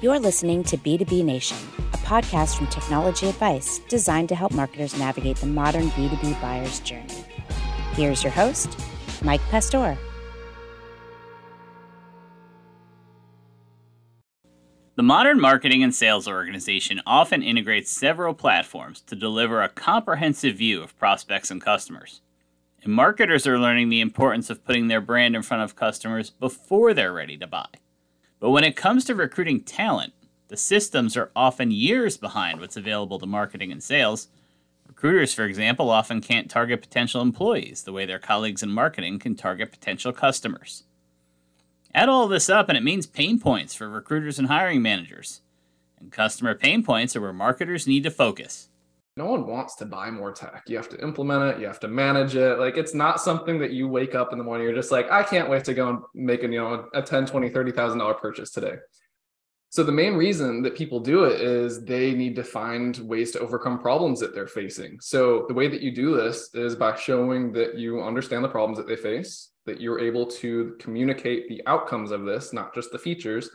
You're listening to B2B Nation, a podcast from Technology Advice designed to help marketers navigate the modern B2B buyer's journey. Here's your host, Mike Pastore. The modern marketing and sales organization often integrates several platforms to deliver a comprehensive view of prospects and customers. And marketers are learning the importance of putting their brand in front of customers before they're ready to buy. But when it comes to recruiting talent, the systems are often years behind what's available to marketing and sales. Recruiters, for example, often can't target potential employees the way their colleagues in marketing can target potential customers. Add all this up, and it means pain points for recruiters and hiring managers. And customer pain points are where marketers need to focus. No one wants to buy more tech. You have to implement it, you have to manage it. Like it's not something that you wake up in the morning, you're just like, I can't wait to go and make a, you know, a 10, 20, 30,000 dollar purchase today. So the main reason that people do it is they need to find ways to overcome problems that they're facing. So the way that you do this is by showing that you understand the problems that they face, that you're able to communicate the outcomes of this, not just the features,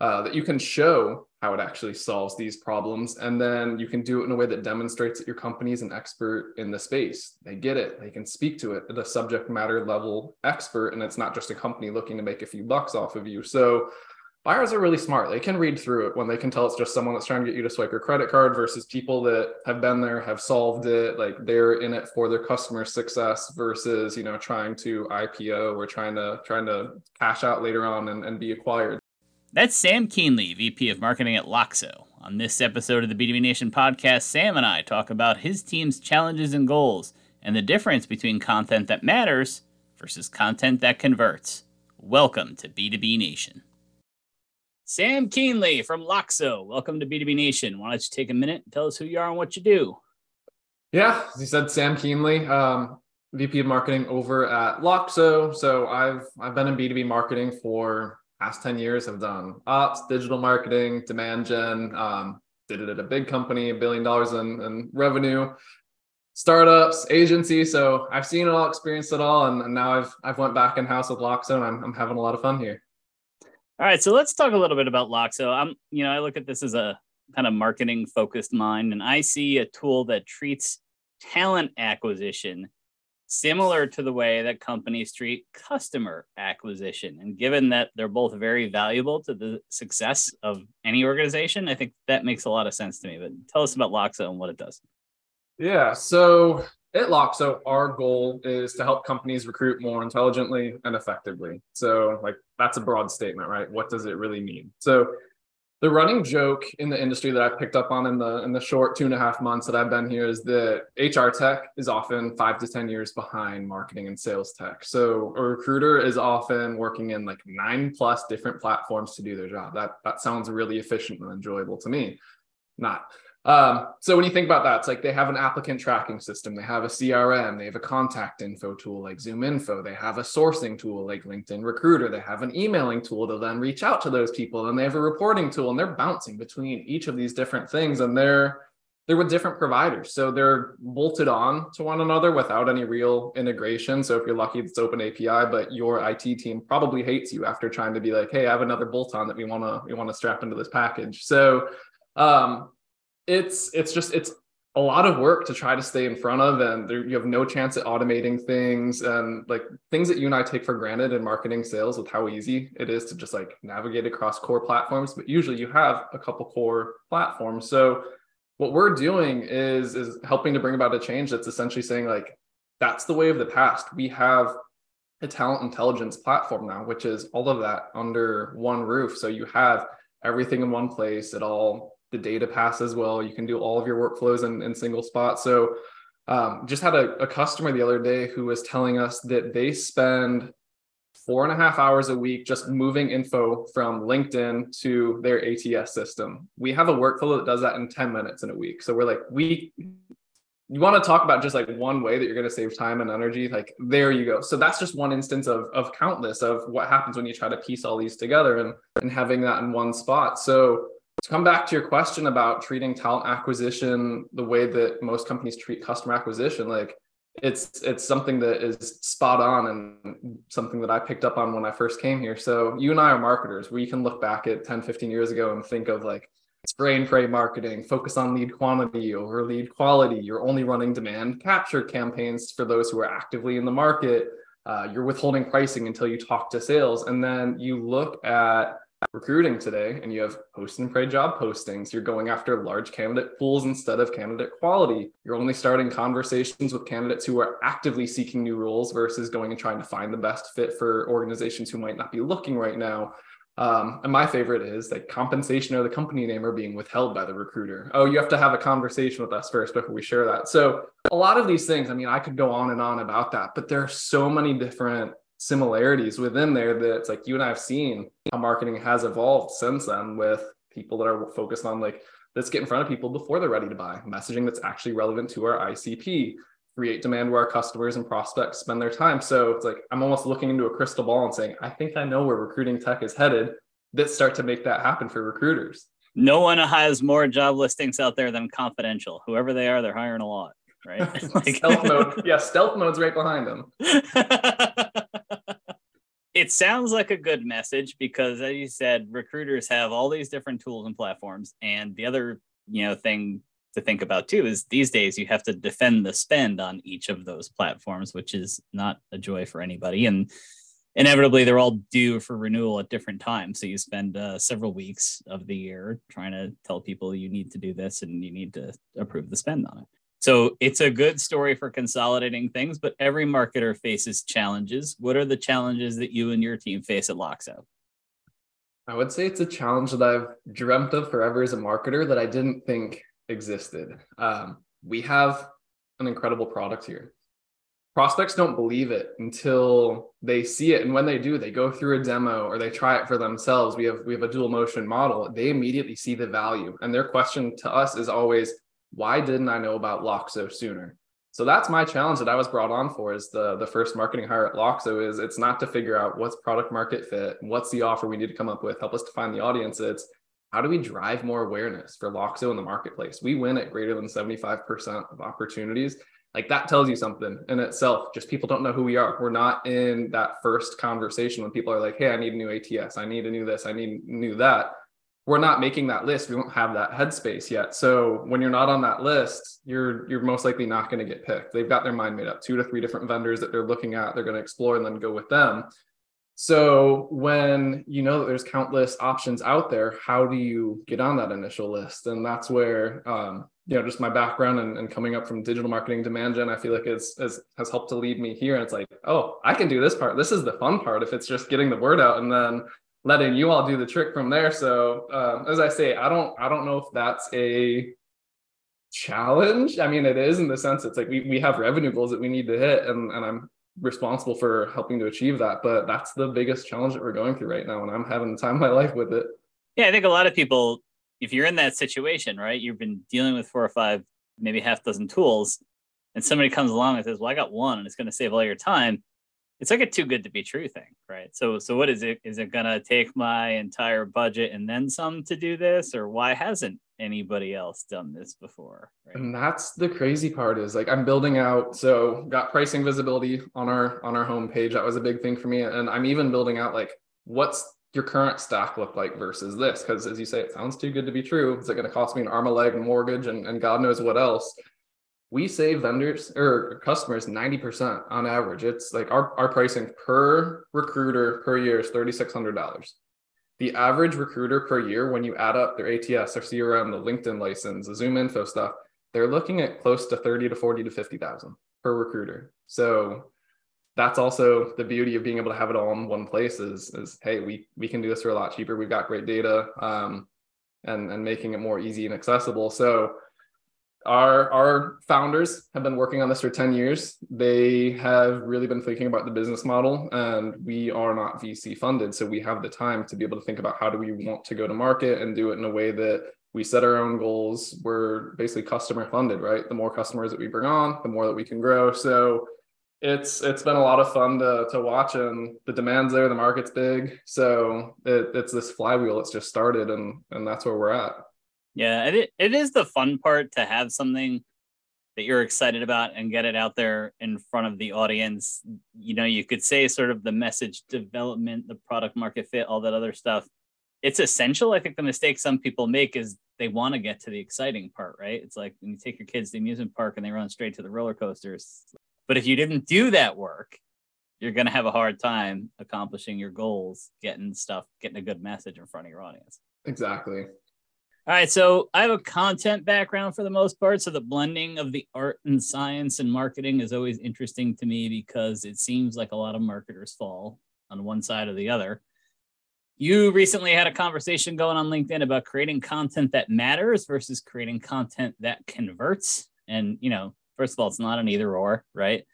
uh, that you can show how it actually solves these problems. And then you can do it in a way that demonstrates that your company is an expert in the space. They get it, they can speak to it at a subject matter level expert. And it's not just a company looking to make a few bucks off of you. So buyers are really smart. They can read through it when they can tell it's just someone that's trying to get you to swipe your credit card versus people that have been there, have solved it, like they're in it for their customer success versus, you know, trying to IPO or trying to trying to cash out later on and, and be acquired. That's Sam Kuenhle, VP of Marketing at Loxo. On this episode of the B2B Nation podcast, Sam and I talk about his team's challenges and goals and the difference between content that matters versus content that converts. Welcome to B2B Nation. Sam Kuenhle from Loxo. Welcome to B2B Nation. Why don't you take a minute and tell us who you are and what you do? Yeah, as you said, Sam Kuenhle, um, VP of Marketing over at Loxo. So I've I've been in B2B marketing for past 10 years have done ops, digital marketing, demand gen, um, did it at a big company, a billion dollars in, in revenue, startups, agency. So I've seen it all, experienced it all. And, and now I've, I've went back in house with Loxo and I'm, I'm having a lot of fun here. All right. So let's talk a little bit about Loxo. I'm, you know, I look at this as a kind of marketing focused mind and I see a tool that treats talent acquisition similar to the way that companies treat customer acquisition. And given that they're both very valuable to the success of any organization, I think that makes a lot of sense to me. But tell us about Loxo and what it does. Yeah. So at Loxo, our goal is to help companies recruit more intelligently and effectively. So, like, that's a broad statement, right? What does it really mean? So, the running joke in the industry that I picked up on in the in the short two and a half months that I've been here is that HR tech is often five to ten years behind marketing and sales tech. So a recruiter is often working in like nine plus different platforms to do their job. That that sounds really efficient and enjoyable to me. Not. Um, so when you think about that, it's like they have an applicant tracking system, they have a CRM, they have a contact info tool like ZoomInfo, they have a sourcing tool like LinkedIn Recruiter, they have an emailing tool to then reach out to those people, and they have a reporting tool, and they're bouncing between each of these different things, and they're they're with different providers, so they're bolted on to one another without any real integration. So if you're lucky, it's open API, but your IT team probably hates you after trying to be like, hey, I have another bolt on that we want to we want to strap into this package. So um, it's it's just it's a lot of work to try to stay in front of and there, you have no chance at automating things and like things that you and i take for granted in marketing sales with how easy it is to just like navigate across core platforms but usually you have a couple core platforms. So what we're doing is is helping to bring about a change that's essentially saying like that's the way of the past. We have a talent intelligence platform now which is all of that under one roof. So you have everything in one place. It all the data pass as well. You can do all of your workflows in, in single spot. So um, just had a, a customer the other day who was telling us that they spend four and a half hours a week just moving info from LinkedIn to their ATS system. We have a workflow that does that in 10 minutes in a week. So we're like, we you want to talk about just like one way that you're going to save time and energy like there you go so that's just one instance of of countless of what happens when you try to piece all these together and and having that in one spot so to come back to your question about treating talent acquisition the way that most companies treat customer acquisition, like it's it's something that is spot on and something that I picked up on when I first came here. So you and I are marketers. We can look back at 10, 15 years ago and think of like spray and pray marketing, focus on lead quantity over lead quality. You're only running demand capture campaigns for those who are actively in the market. Uh, you're withholding pricing until you talk to sales. And then you look at recruiting today and you have post and pray job postings. You're going after large candidate pools instead of candidate quality. You're only starting conversations with candidates who are actively seeking new roles versus going and trying to find the best fit for organizations who might not be looking right now. Um, and my favorite is that compensation or the company name are being withheld by the recruiter. Oh, you have to have a conversation with us first before we share that. So, a lot of these things, I mean, I could go on and on about that, but there are so many different similarities within there that it's like you and I have seen how marketing has evolved since then with people that are focused on like, let's get in front of people before they're ready to buy, messaging that's actually relevant to our ICP, create demand where our customers and prospects spend their time. So it's like I'm almost looking into a crystal ball and saying, I think I know where recruiting tech is headed. Let's start to make that happen for recruiters. No one has more job listings out there than confidential. Whoever they are, they're hiring a lot, right? like... stealth mode. Yeah, stealth mode's right behind them. it sounds like a good message because as you said recruiters have all these different tools and platforms. And the other you know thing to think about too is these days you have to defend the spend on each of those platforms which is not a joy for anybody. And inevitably they're all due for renewal at different times. So you spend uh, several weeks of the year trying to tell people you need to do this and you need to approve the spend on it so it's a good story for consolidating things, but every marketer faces challenges. What are the challenges that you and your team face at Loxo? I would say it's a challenge that I've dreamt of forever as a marketer that I didn't think existed. Um, we have an incredible product here. Prospects don't believe it until they see it, and when they do, they go through a demo or they try it for themselves. We have we have a dual motion model. They immediately see the value, and their question to us is always, why didn't I know about Loxo sooner? So that's my challenge that I was brought on for is the, the first marketing hire at Loxo is it's not to figure out what's product market fit, what's the offer we need to come up with, help us to find the audience. It's how do we drive more awareness for Loxo in the marketplace? We win at greater than 75% of opportunities. Like that tells you something in itself. Just people don't know who we are. We're not in that first conversation when people are like, hey, I need a new ATS. I need a new this. I need new that we're not making that list. We don't have that headspace yet. So when you're not on that list, you're you're most likely not going to get picked. They've got their mind made up. Two to three different vendors that they're looking at, they're going to explore and then go with them. So when you know that there's countless options out there, how do you get on that initial list? And that's where um, you know just my background and, and, coming up from digital marketing demand gen, I feel like is, is has helped to lead me here. And it's like, oh, I can do this part. This is the fun part. If it's just getting the word out and then letting you all do the trick from there. So um, as I say, I don't I don't know if that's a challenge. I mean, it is in the sense it's like we we have revenue goals that we need to hit, and and I'm responsible for helping to achieve that. But that's the biggest challenge that we're going through right now, and I'm having the time of my life with it. Yeah, I think a lot of people, if you're in that situation, right, you've been dealing with four or five, maybe half dozen tools, and somebody comes along and says, "Well, I got one, and it's going to save all your time." It's like a too good to be true thing, right? So so what is it? Is it gonna take my entire budget and then some to do this, or why hasn't anybody else done this before? Right? And that's the crazy part is like I'm building out. So got pricing visibility on our on our homepage. That was a big thing for me, and I'm even building out like what's your current stack look like versus this? Because as you say, it sounds too good to be true. Is it going to cost me an arm, a leg, mortgage, and, and God knows what else? We save vendors or customers 90% on average. It's like our, our pricing per recruiter per year is $3,600. The average recruiter per year, when you add up their ATS, their CRM, the LinkedIn license, the Zoom info stuff, they're looking at close to 30 to 40 to 50,000 per recruiter. So that's also the beauty of being able to have it all in one place is, is hey, we, we can do this for a lot cheaper. We've got great data um, and, and making it more easy and accessible. So our our founders have been working on this for 10 years. They have really been thinking about the business model and we are not vc funded so we have the time to be able to think about how do we want to go to market and do it in a way that we set our own goals. We're basically customer funded right? The more customers that we bring on the more that we can grow. So it's it's been a lot of fun to to watch and the demand's there the market's big. So it, it's this flywheel it's just started and and that's where we're at yeah, it, it is the fun part to have something that you're excited about and get it out there in front of the audience. You know, you could say sort of the message development, the product market fit, all that other stuff. It's essential. I think the mistake some people make is they want to get to the exciting part, right? It's like when you take your kids to the amusement park and they run straight to the roller coasters. But if you didn't do that work, you're going to have a hard time accomplishing your goals, getting stuff, getting a good message in front of your audience. Exactly. All right, so I have a content background for the most part. So the blending of the art and science and marketing is always interesting to me because it seems like a lot of marketers fall on one side or the other. You recently had a conversation going on LinkedIn about creating content that matters versus creating content that converts. And, you know, first of all, it's not an either or, right?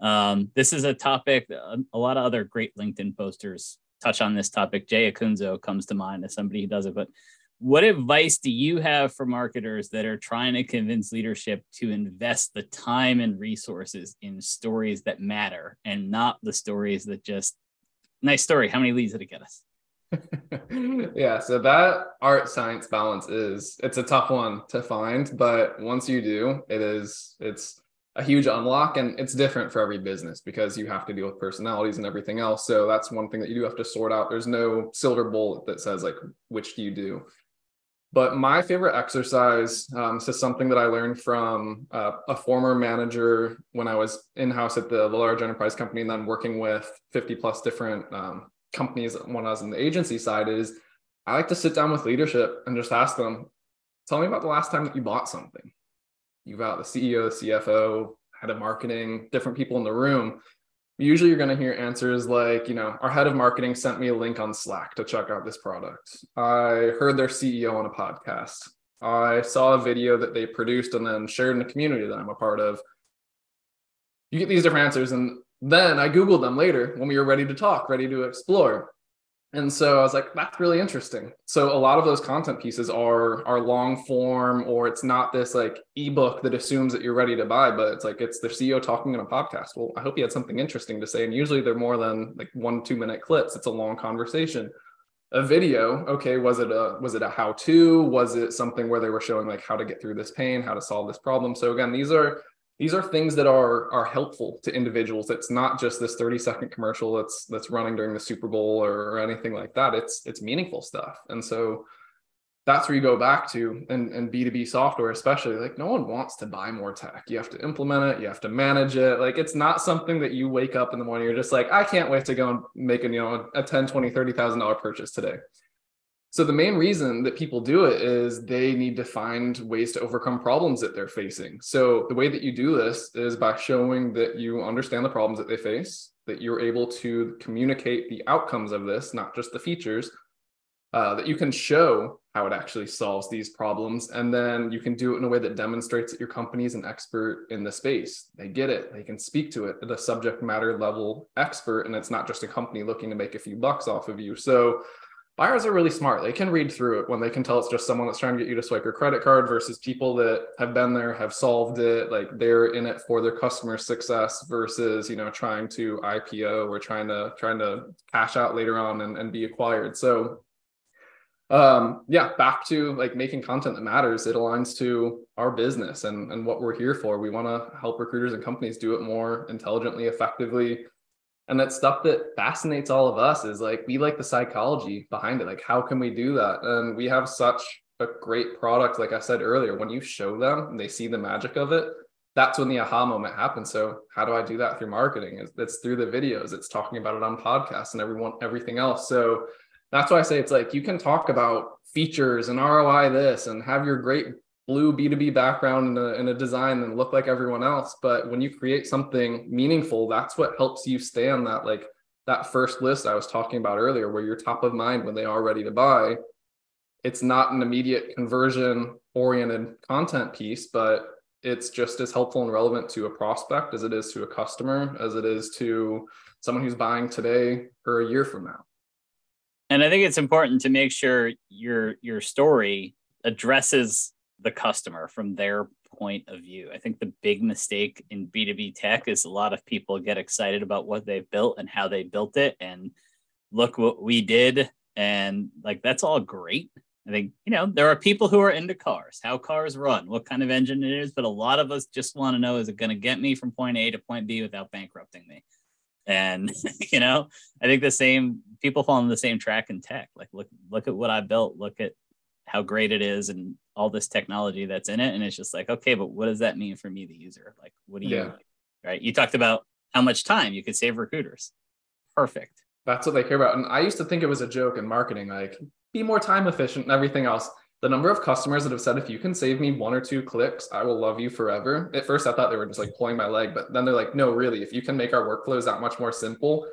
Um, this is a topic, a, a lot of other great LinkedIn posters touch on this topic. Jay Acunzo comes to mind as somebody who does it, but what advice do you have for marketers that are trying to convince leadership to invest the time and resources in stories that matter and not the stories that just nice story how many leads did it get us? Yeah so that art science balance is it's a tough one to find but once you do it is it's a huge unlock and it's different for every business because you have to deal with personalities and everything else. So that's one thing that you do have to sort out. There's no silver bullet that says like which do you do but my favorite exercise, um, is something that I learned from uh, a former manager when I was in house at the, the, large enterprise company and then working with 50 plus different um, companies when I was in the agency side is I like to sit down with leadership and just ask them, tell me about the last time that you bought something. You've got the CEO, the CFO, head of marketing, different people in the room usually you're going to hear answers like you know our head of marketing sent me a link on slack to check out this product. I heard their ceo on a podcast. I saw a video that they produced and then shared in the community that i'm a part of. You get these different answers and then i googled them later when we were ready to talk ready to explore and so I was like, that's really interesting. So a lot of those content pieces are are long form, or it's not this like ebook that assumes that you're ready to buy, but it's like it's the CEO talking in a podcast. Well, I hope he had something interesting to say. And usually they're more than like one, two minute clips. It's a long conversation. A video, okay, was it a was it a how-to? Was it something where they were showing like how to get through this pain, how to solve this problem? So again, these are these are things that are are helpful to individuals. It's not just this 30 second commercial that's that's running during the super bowl or, or, anything like that. It's it's meaningful stuff. And so that's where you go back to and, and b2b software especially like no one wants to buy more tech. You have to implement it. You have to manage it. Like it's not something that you wake up in the morning you're just like i can't wait to go and make a you know a 10 20 30 thousand dollar purchase today so the main reason that people do it is they need to find ways to overcome problems that they're facing. So the way that you do this is by showing that you understand the problems that they face, that you're able to communicate the outcomes of this, not just the features, uh, that you can show how it actually solves these problems. And then you can do it in a way that demonstrates that your company is an expert in the space. They get it, they can speak to it at a subject matter level expert. And it's not just a company looking to make a few bucks off of you. So buyers are really smart. They can read through it when they can tell it's just someone that's trying to get you to swipe your credit card versus people that have been there, have solved it, like they're in it for their customer success versus, you know, trying to IPO or trying to trying to cash out later on and, and be acquired. So um yeah back to like making content that matters it aligns to our business and and what we're here for we want to help recruiters and companies do it more intelligently effectively and that stuff that fascinates all of us is like we like the psychology behind it. Like how can we do that? And we have such a great product. Like i said earlier when you show them and they see the magic of it that's when the aha moment happens. So how do i do that? Through marketing. It's through the videos. It's talking about it on podcasts and everyone everything else. So that's why i say it's like you can talk about features and roi this and have your great blue B2B background and a, in a design and look like everyone else. But when you create something meaningful, that's what helps you stay on that like that first list I was talking about earlier, where you're top of mind when they are ready to buy. It's not an immediate conversion oriented content piece, but it's just as helpful and relevant to a prospect as it is to a customer, as it is to someone who's buying today or a year from now. And I think it's important to make sure your your story addresses the customer from their point of view. I think the big mistake in B2B tech is a lot of people get excited about what they've built and how they built it and look what we did and like that's all great, I think, you know, there are people who are into cars, how cars run, what kind of engine it is, but a lot of us just want to know is it going to get me from point A to point B without bankrupting me? And, you know, I think the same people fall on the same track in tech. Like, look, look at what I built, look at how great it is and all this technology that's in it. And it's just like, okay, but what does that mean for me, the user? Like, what do you, yeah. right? You talked about how much time you could save recruiters. Perfect. That's what they care about. And I used to think it was a joke in marketing, like be more time efficient and everything else. The number of customers that have said, if you can save me one or two clicks, I will love you forever. At first, I thought they were just like pulling my leg, but then they're like, no, really, if you can make our workflows that much more simple,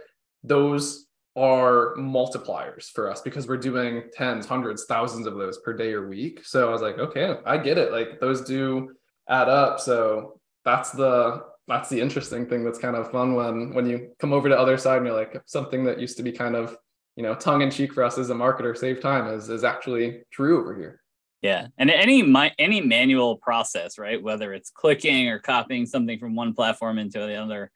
those are multipliers for us because we're doing tens, hundreds, thousands of those per day or week. So I was like, okay, I get it. Like those do add up. So that's the that's the interesting thing that's kind of fun when when you come over to other side and you're like something that used to be kind of you know tongue in cheek for us as a marketer save time is is actually true over here yeah and any my any manual process right whether it's clicking or copying something from one platform into the other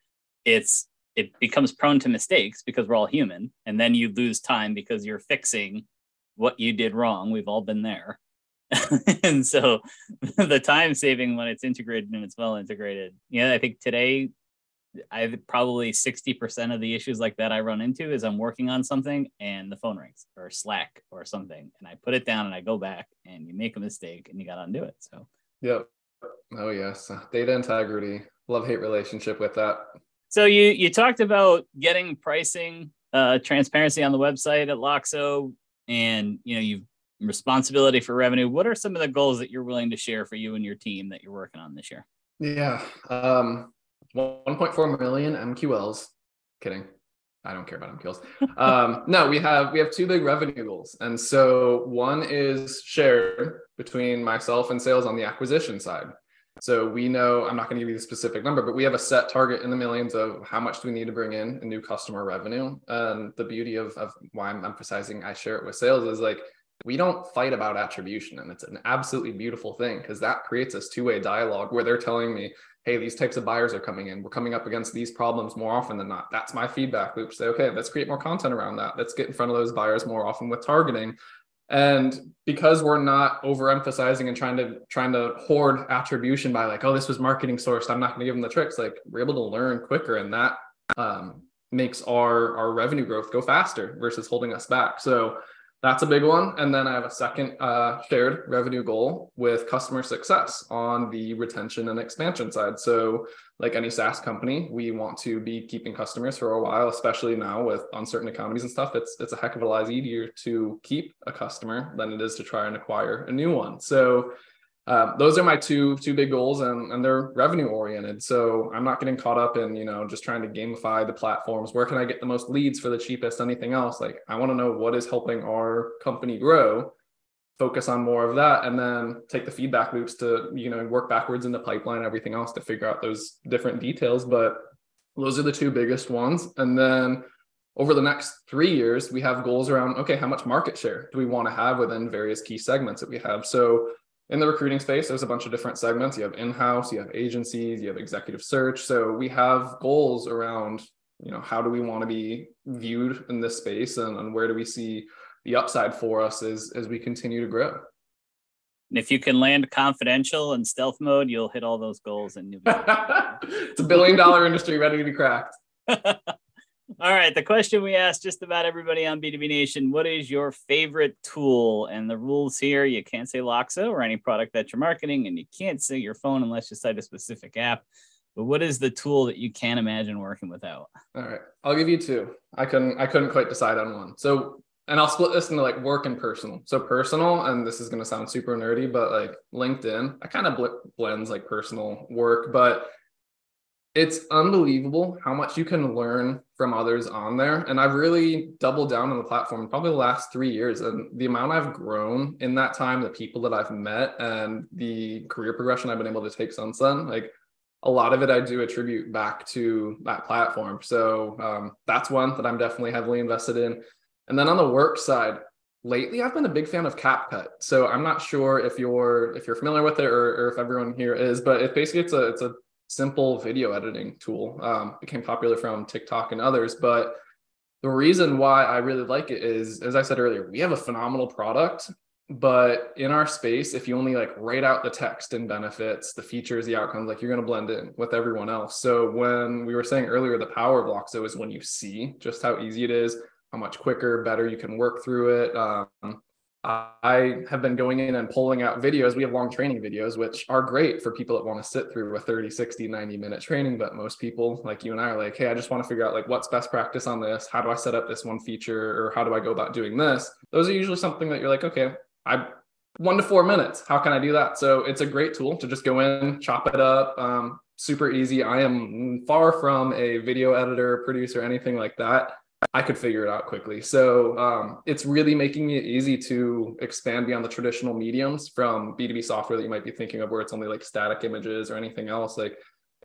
it's it becomes prone to mistakes because we're all human and then you lose time because you're fixing what you did wrong. We've all been there. And so the time saving when it's integrated and it's well integrated. Yeah i think today i probably 60% of the issues like that i run into is i'm working on something and the phone rings or slack or something and i put it down and i go back and you make a mistake and you got to undo it so. Yep. Oh yes. Data integrity. Love hate relationship with that so you you talked about getting pricing uh, transparency on the website at loxo and you know you've responsibility for revenue. What are some of the goals that you're willing to share for you and your team that you're working on this year? Yeah, um, 1.4 million MQLs. Kidding. I don't care about MQLs. Um, no, we have we have two big revenue goals, and so one is shared between myself and sales on the acquisition side. So we know I'm not going to give you the specific number, but we have a set target in the millions of how much do we need to bring in a new customer revenue. And the beauty of, of why I'm emphasizing I share it with sales is like we don't fight about attribution and it's an absolutely beautiful thing because that creates this two-way dialogue where they're telling me hey these types of buyers are coming in. We're coming up against these problems more often than not. That's my feedback loop. Say okay let's create more content around that. Let's get in front of those buyers more often with targeting and because we're not overemphasizing and trying to trying to hoard attribution by like oh this was marketing sourced i'm not going to give them the tricks like we're able to learn quicker and that um, makes our our revenue growth go faster versus holding us back. So that's a big one. And then I have a second uh, shared revenue goal with customer success on the retention and expansion side. So, like any SaaS company, we want to be keeping customers for a while, especially now with uncertain economies and stuff. It's it's a heck of a lot easier to keep a customer than it is to try and acquire a new one. So uh, those are my two two big goals and, and they're revenue oriented. So i'm not getting caught up in you know just trying to gamify the platforms. Where can i get the most leads for the cheapest? Anything else? Like i want to know what is helping our company grow focus on more of that and then take the feedback loops to you know work backwards in the pipeline everything else to figure out those different details. But those are the two biggest ones. And then over the next three years we have goals around okay how much market share do we want to have within various key segments that we have? So in the recruiting space, there's a bunch of different segments. You have in-house, you have agencies, you have executive search. So we have goals around, you know, how do we want to be viewed in this space and, and where do we see the upside for us as, as we continue to grow. And if you can land confidential and stealth mode, you'll hit all those goals and you'll be it's a billion dollar industry ready to be cracked. All right. The question we asked just about everybody on B2B Nation What is your favorite tool? And the rules here you can't say Loxo or any product that you're marketing, and you can't say your phone unless you cite a specific app. But what is the tool that you can't imagine working without? All right. I'll give you two. I couldn't I couldn't quite decide on one. So and I'll split this into like work and personal. So personal, and this is going to sound super nerdy, but like LinkedIn, I kind of bl- blends like personal work, but it's unbelievable how much you can learn from others on there. And I've really doubled down on the platform probably the last three years. And the amount I've grown in that time, the people that I've met, and the career progression I've been able to take since then, like a lot of it I do attribute back to that platform. So um, that's one that I'm definitely heavily invested in. And then on the work side, lately I've been a big fan of CapCut. So I'm not sure if you're if you're familiar with it or, or if everyone here is, but it basically it's a it's a simple video editing tool. Um, became popular from TikTok and others, but the reason why I really like it is, as I said earlier, we have a phenomenal product. but in our space if you only like write out the text and benefits the features the outcomes like you're going to blend in with everyone else so when we were saying earlier the power of Loxo is when you see just how easy it is how much quicker better you can work through it um, I have been going in and pulling out videos. We have long training videos, which are great for people that want to sit through a 30, 60, 90 minute training. But most people, like you and I, are like, hey, I just want to figure out like what's best practice on this. How do I set up this one feature or how do I go about doing this? Those are usually something that you're like, okay, I one to four minutes. How can I do that? So it's a great tool to just go in, chop it up. Um, super easy. I am far from a video editor, producer, anything like that. I could figure it out quickly. So um, it's really making it easy to expand beyond the traditional mediums from B2B software that you might be thinking of, where it's only like static images or anything else. Like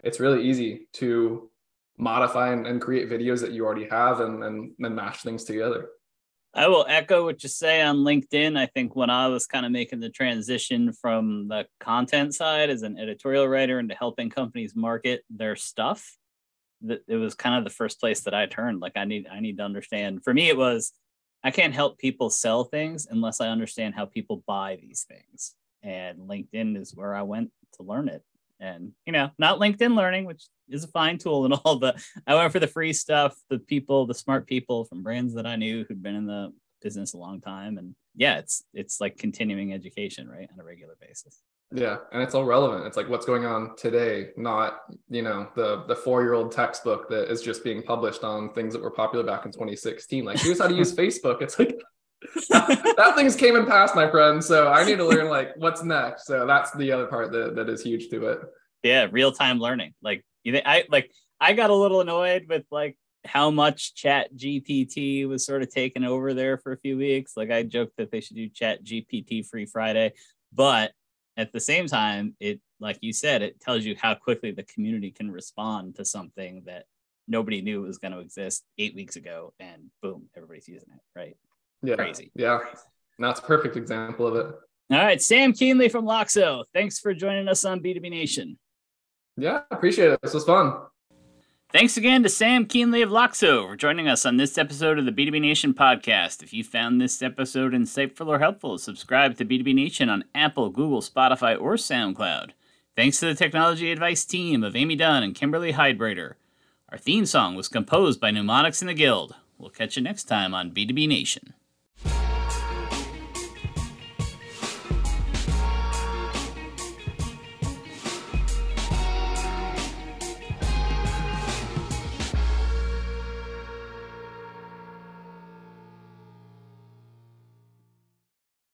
it's really easy to modify and, and create videos that you already have and, and, and mash things together. I will echo what you say on LinkedIn. I think when I was kind of making the transition from the content side as an editorial writer into helping companies market their stuff, that it was kind of the first place that I turned. Like I need I need to understand. For me, it was I can't help people sell things unless I understand how people buy these things. And LinkedIn is where I went to learn it. And you know, not LinkedIn Learning, which is a fine tool and all, but I went for the free stuff, the people, the smart people from brands that I knew who'd been in the business a long time. And yeah, it's it's like continuing education, right, on a regular basis. Yeah, and it's all relevant. It's like what's going on today, not you know the the four year old textbook that is just being published on things that were popular back in 2016. Like here's how to use Facebook. It's like that thing's came and passed, my friend. So I need to learn like what's next. So that's the other part that that is huge to it. Yeah, real time learning. Like you think I like I got a little annoyed with like how much chat gpt was sort of taken over there for a few weeks like i joked that they should do chat gpt free friday but at the same time, it like you said, it tells you how quickly the community can respond to something that nobody knew was going to exist eight weeks ago, and boom, everybody's using it. Right? Yeah. Crazy. Yeah. That's a perfect example of it. All right, Sam Kuenhle from Loxo. Thanks for joining us on B2B Nation. Yeah, appreciate it. This was fun. Thanks again to Sam Kuenhle of Loxo for joining us on this episode of the B2B Nation podcast. If you found this episode insightful or helpful, subscribe to B2B Nation on Apple, Google, Spotify, or SoundCloud. Thanks to the technology advice team of Amy Dunn and Kimberly Heidbrader. Our theme song was composed by Mnemonics in the Guild. We'll catch you next time on B2B Nation.